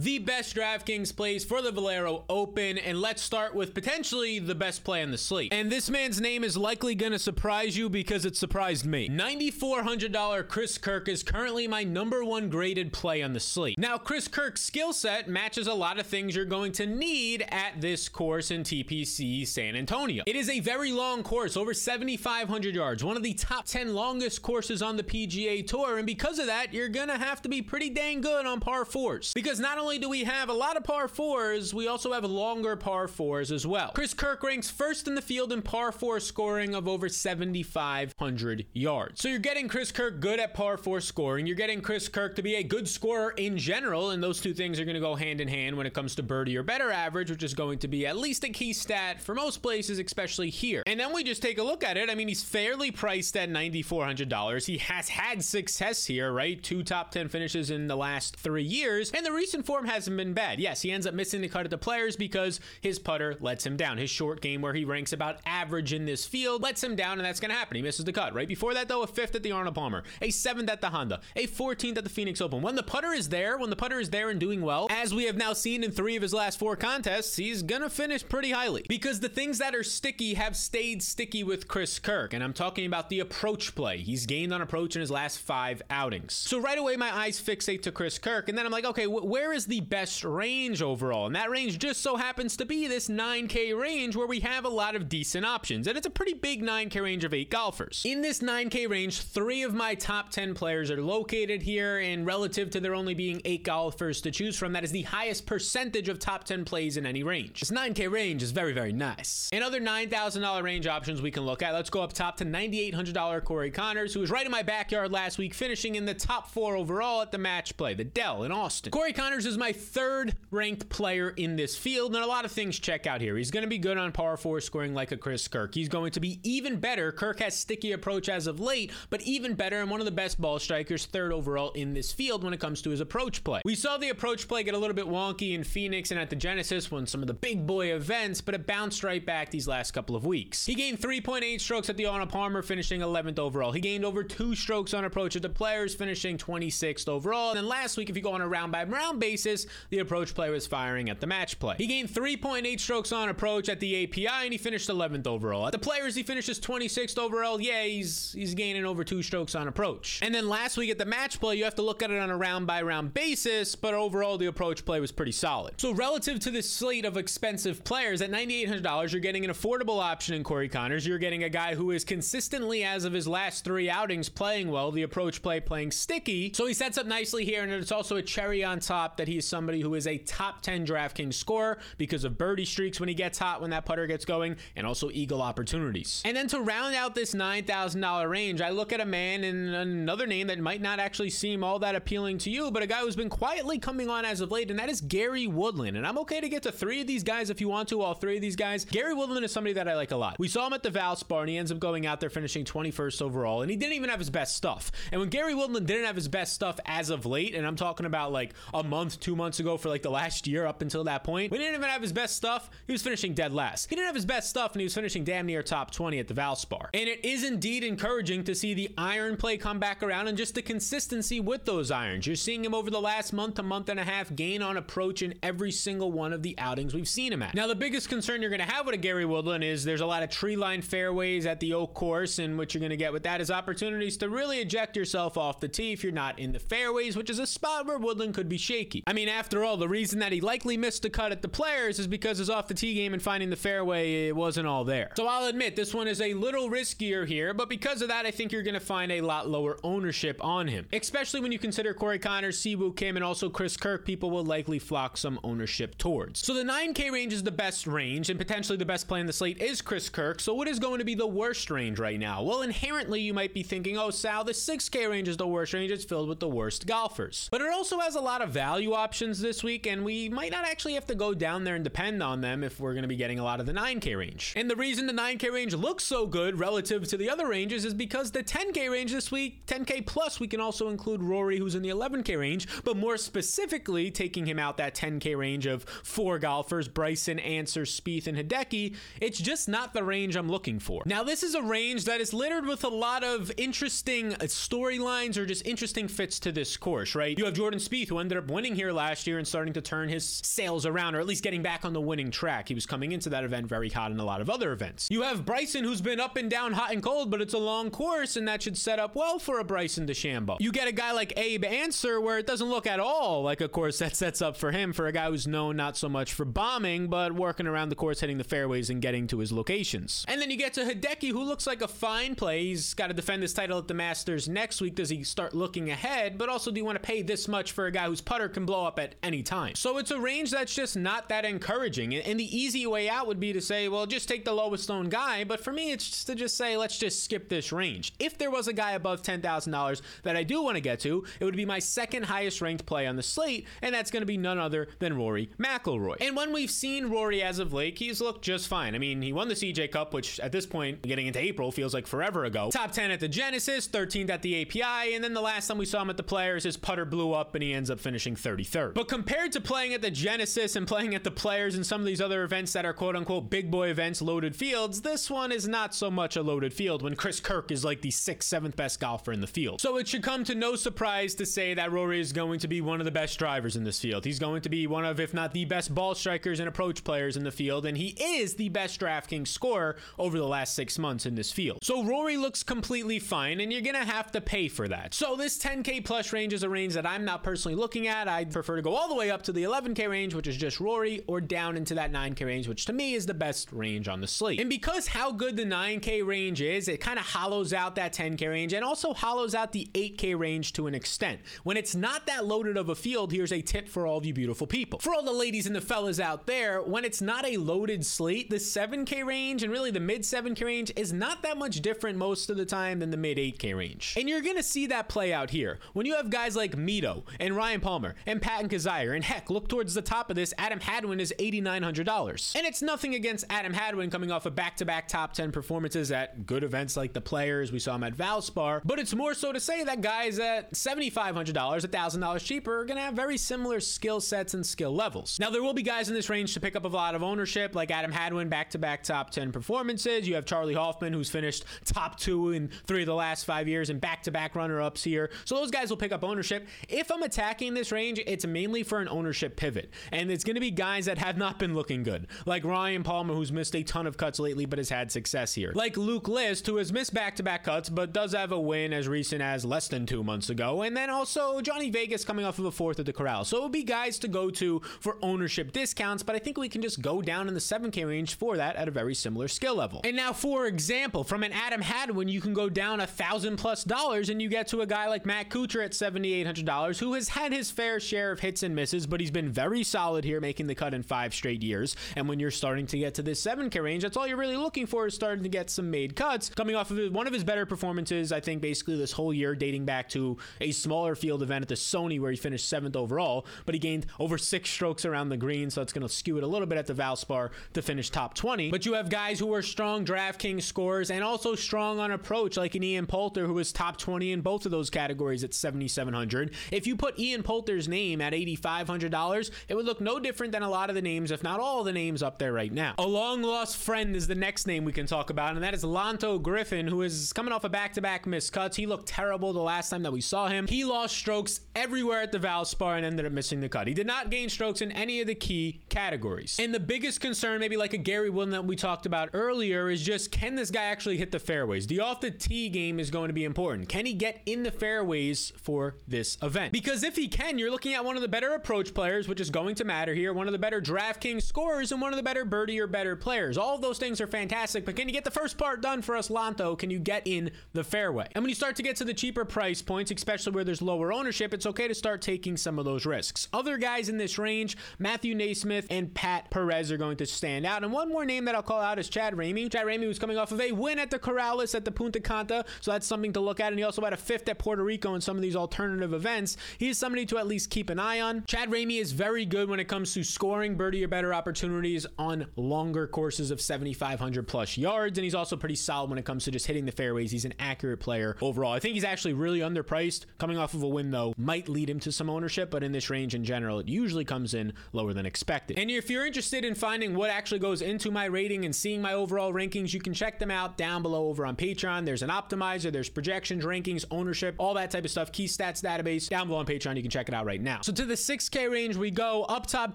the best DraftKings plays for the Valero Open, and let's start with potentially the best play on the slate. And this man's name is likely going to surprise you because it surprised me. $9,400 Chris Kirk is currently my number one graded play on the slate. Now, Chris Kirk's skill set matches a lot of things you're going to need at this course in TPC San Antonio. It is a very long course, over 7,500 yards, one of the top 10 longest courses on the PGA Tour, and because of that, you're going to have to be pretty dang good on par fours. Because not only do we have a lot of par fours, we also have longer par fours as well. Chris Kirk ranks first in the field in par four scoring of over 7,500 yards. So you're getting Chris Kirk good at par four scoring. You're getting Chris Kirk to be a good scorer in general, and those two things are going to go hand in hand when it comes to birdie or better average, which is going to be at least a key stat for most places, especially here. And then we just take a look at it. I mean, he's fairly priced at $9,400. He has had success here, right? Two top 10 finishes in the last three years, and the recent form hasn't been bad. Yes, he ends up missing the cut at the players because his putter lets him down. His short game, where he ranks about average in this field, lets him down, and that's going to happen. He misses the cut, right? Before that, though, a fifth at the Arnold Palmer, a seventh at the Honda, a 14th at the Phoenix Open. When the putter is there, when the putter is there and doing well, as we have now seen in three of his last four contests, he's going to finish pretty highly because the things that are sticky have stayed sticky with Chris Kirk. And I'm talking about the approach play. He's gained on approach in his last five outings. So right away, my eyes fixate to Chris Kirk. And then I'm like, okay, wh- where is the best range overall? And that range just so happens to be this 9K range where we have a lot of decent options. And it's a pretty big 9K range of eight golfers. In this 9K range, three of my top 10 players are located here. And relative to there only being eight golfers to choose from, that is the highest percentage of top 10 plays in any range. This 9K range is very, very nice. And other $9,000 range options we can look at. Let's go up top to $9,800 Corey Conners, who was right in my backyard last week, finishing in the top four overall at the match play, the Dell in Austin. Corey Conners is my third ranked player in this field, and a lot of things check out here. He's going to be good on par four scoring like a Chris Kirk. He's going to be even better. Kirk has sticky approach as of late, but even better and one of the best ball strikers, third overall in this field when it comes to his approach play. We saw the approach play get a little bit wonky in Phoenix and at the Genesis when some of the big boy events, but it bounced right back these last couple of weeks. He gained 3.8 strokes at the Arnold Palmer, finishing 11th overall. He gained over two strokes on approach at the Players, finishing 26th overall. And then last week, if you go on a round by round basis, the approach play was firing at the match play. He gained 3.8 strokes on approach at the API, and he finished 11th overall. At the Players, he finishes 26th overall. Yeah, he's he's gaining over two strokes on approach. And then last week at the match play, you have to look at it on a round by round basis, but overall the approach play was pretty solid. So relative to this slate of expensive players, at $9,800, you're getting an affordable option in Corey Conners. You're getting a guy who is consistently, as of his last three outings, playing well. The approach play playing sticky. So he sets up nicely here, and it's also a cherry on top that he is somebody who is a top 10 DraftKings scorer because of birdie streaks when he gets hot, when that putter gets going, and also eagle opportunities. And then to round out this $9,000 range, I look at a man and another name that might not actually seem all that appealing to you, but a guy who's been quietly coming on as of late, and that is Gary Woodland. And I'm okay to get to three of these guys if you want to, all three of these guys. Gary Woodland is somebody that I like a lot. We saw him at the Valspar, and he ends up going out there finishing 21st overall, and he didn't even have his best stuff. And when Gary Woodland didn't have his best stuff as of late, and I'm talking about like a month, two months ago for like the last year up until that point, we didn't even have his best stuff. He was finishing dead last. He didn't have his best stuff, and he was finishing damn near top 20 at the Valspar. And it is indeed encouraging to see the iron play come back around and just the consistency with those irons. You're seeing him over the last month to month and a half gain on approach in every single one of the outings we've seen him at. Now, the biggest concern you're going to have with a Gary Woodland is there's a lot of tree line fairways at the Oak Course, and what you're going to get with that is opportunities to really eject yourself off the tee if you're not in the fairways, which is a spot where Woodland could be shaky. I mean, after all, the reason that he likely missed the cut at the players is because his off the tee game and finding the fairway it wasn't all there. So I'll admit this one is a little riskier here, but because of that, I think you're going to find a lot lower ownership on him, especially when you consider Corey Conners, Siwoo Kim, and also Chris Kirk. People will likely flock some ownership towards. So the 9K range is the best range, and potentially the best play in the slate is Chris Kirk. So what is going to be the worst range right now? Well, inherently you might be thinking, oh, Sal, the 6K range is the worst range. It's filled with the worst golfers. But it also has a lot of value options this week, and we might not actually have to go down there and depend on them if we're going to be getting a lot of the 9K range. And the reason the 9K range looks so good relative to the other ranges is because the 10K range this week, 10K plus, we can also include Rory, who's in the 11K range, but more specifically, taking him out that 10K range of four golfers Bryson, Ancer, Spieth, and Hideki, it's just not the range I'm looking for. Now, this is a range that is littered with a lot of interesting storylines or just interesting fits to this course, right? You have Jordan Spieth, who ended up winning here year last year and starting to turn his sales around, or at least getting back on the winning track. He was coming into that event very hot in a lot of other events. You have Bryson, who's been up and down, hot and cold, but it's a long course, and that should set up well for a Bryson DeChambeau. You get a guy like Abe Ancer, where it doesn't look at all like a course that sets up for him for a guy who's known not so much for bombing, but working around the course, hitting the fairways, and getting to his locations. And then you get to Hideki, who looks like a fine play. He's got to defend his title at the Masters next week. Does he start looking ahead? But also, do you want to pay this much for a guy whose putter can blow up at any time? So it's a range that's just not that encouraging. And the easy way out would be to say, well, just take the lowest owned guy. But for me, it's just to just say, let's just skip this range. If there was a guy above $10,000 that I do want to get to, it would be my second highest ranked play on the slate, and that's going to be none other than Rory McIlroy. And when we've seen Rory as of late, he's looked just fine. I mean, he won the CJ Cup, which at this point, getting into April, feels like forever ago. Top 10 at the Genesis, 13th at the API, and then the last time we saw him at the Players, his putter blew up and he ends up finishing 33rd. But compared to playing at the Genesis and playing at the Players and some of these other events that are quote unquote big boy events, loaded fields, this one is not so much a loaded field when Chris Kirk is like the sixth, seventh best golfer in the field. So it should come to no surprise to say that Rory is going to be one of the best drivers in this field. He's going to be one of, if not the best ball strikers and approach players in the field, and he is the best DraftKings scorer over the last six months in this field. So Rory looks completely fine, and you're gonna have to pay for that. So this 10k plus range is a range that I'm not personally looking at. I'd prefer to go all the way up to the 11k range, which is just Rory, or down into that 9k range, which to me is the best range on the slate. And because how good the 9k range is, it kind of hollows out that 10k range and also hollows out the 8k range to an extent. When it's not that loaded of a field, here's a tip for all of you beautiful people. For all the ladies and the fellas out there, when it's not a loaded slate, the 7k range and really the mid 7k range is not that much different most of the time than the mid 8k range. And you're gonna see that play out here. When you have guys like Mito and Ryan Palmer and Patton Kizzire, and heck, look towards the top of this, Adam Hadwin is $8,900. And it's nothing against Adam Hadwin coming off of back to back top 10 performances at good events like the Players. We saw him at Valspar, but it's more so to say that guys at $7,500, $1,000 cheaper, are gonna have very similar skill sets and skill levels. Now, there will be guys in this range to pick up a lot of ownership, like Adam Hadwin, back to back top 10 performances. You have Charley Hoffman, who's finished top two in three of the last five years and back to back runner ups here. So those guys will pick up ownership. If I'm attacking this range, it's mainly for an ownership pivot. And it's going to be guys that have not been looking good, like Ryan Palmer, who's missed a ton of cuts lately but has had success here. Like Luke List, who has missed back to back cuts but does have a win as recent as less than two months ago. And then also Johnny Vegas coming off of a fourth at the Corral. So it would be guys to go to for ownership discounts, but I think we can just go down in the 7K range for that at a very similar skill level. And now, for example, from an Adam Hadwin, you can go down a thousand plus dollars and you get to a guy like Matt Kuchar at $7,800, who has had his fair share of hits and misses, but he's been very solid here, making the cut in five straight years. And when you're starting to get to this 7K range, that's all you're really looking for is starting to get some made cuts. Coming off of one of his better performances, I think, basically this whole year, dating back to a smaller field event at the Sony where he finished seventh overall, but he gained over six strokes around the green, so it's going to skew it a little bit at the Valspar to finish top 20. But you have guys who are strong DraftKings scores and also strong on approach, like an Ian Poulter, who was top 20 in both of those categories at 7,700. If you put Ian Poulter's name at $8,500, it would look no different than a lot of the names, if not all the names up there right now. A long lost friend is the next name we can talk about, and that is Lanto Griffin, who is coming off a back to back missed cuts. He looked terrible the last time that we saw him. He lost strokes everywhere at the Valspar and ended up missing the cut. He did not gain strokes in any of the key categories. And the biggest concern, maybe like a Gary Woodland that we talked about earlier, is just can this guy actually hit the fairways? The off the tee game is going to be important. Can he get in the fairways for this event? Because if he can, you're looking at one of the better approach players, which is going to matter here, one of the better DraftKings scorers, and one of the better birdie or better players. All of those things are fantastic, but can you get the first part done for us, Lanto? Can you get in the fairway? And when you start to get to the cheaper price points, especially where there's lower ownership, it's okay to start taking some of those risks. Other guys in this range, Matthew NeSmith and Pat Perez are going to stand out. And one more name that I'll call out is Chad Ramey. Chad Ramey was coming off of a win at the Corales at the Punta Cana, so that's something to look at. And he also had a fifth at Puerto Rico in some of these alternative events. He's somebody to at least keep an eye on. Chad Ramey is very good when it comes to scoring birdie or better opportunities on longer courses of 7,500 plus yards, and he's also pretty solid when it comes to just hitting the fairways. He's an accurate player overall. I think he's actually really underpriced. Coming off of a win, though, might lead him to some ownership, but in this range in general, it usually comes in lower than expected. And if you're interested in finding what actually goes into my rating and seeing my overall rankings, you can check them out down below over on Patreon. There's an optimizer, there's projections, rankings, ownership, all that type of stuff, key stats database down below on Patreon. You can check it out right now. Now. So to the 6K range we go. Up top,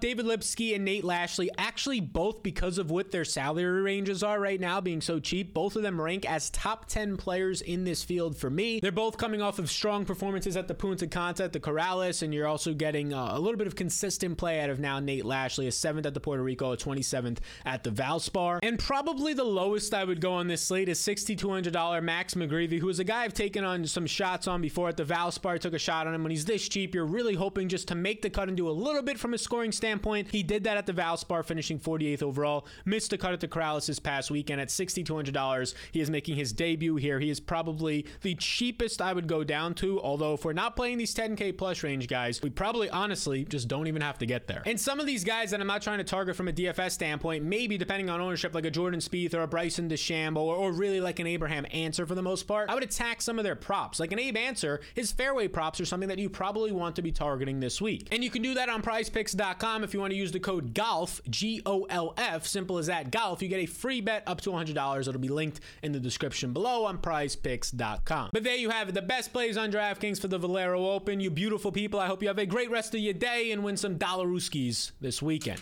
David Lipsky and Nate Lashley. Actually, both because of what their salary ranges are right now, being so cheap, both of them rank as top 10 players in this field for me. They're both coming off of strong performances at the Punta Cana, the Corales, and you're also getting uh, a little bit of consistent play out of now Nate Lashley, a seventh at the Puerto Rico, a 27th at the Valspar. And probably the lowest I would go on this slate is $6,200 Max McGreevy, who is a guy I've taken on some shots on before at the Valspar. Took a shot on him when he's this cheap. You're really hoping just to make the cut and do a little bit from a scoring standpoint. He did that at the Valspar, finishing 48th overall. Missed the cut at the Corales this past weekend at $6,200. He is making his debut here. He is probably the cheapest I would go down to. Although, if we're not playing these 10K plus range guys, we probably honestly just don't even have to get there. And some of these guys that I'm not trying to target from a DFS standpoint, maybe depending on ownership, like a Jordan Spieth or a Bryson DeChambeau or, or really like an Abraham Ancer for the most part, I would attack some of their props. Like an Abe Ancer, his fairway props are something that you probably want to be targeting this week. And you can do that on prizepicks.com if you want to use the code GOLF, G O L F, simple as that, GOLF. You get a free bet up to $100. It'll be linked in the description below on prizepicks.com. But there you have it, the best plays on DraftKings for the Valero Open. You beautiful people, I hope you have a great rest of your day and win some Dollaruskis this weekend.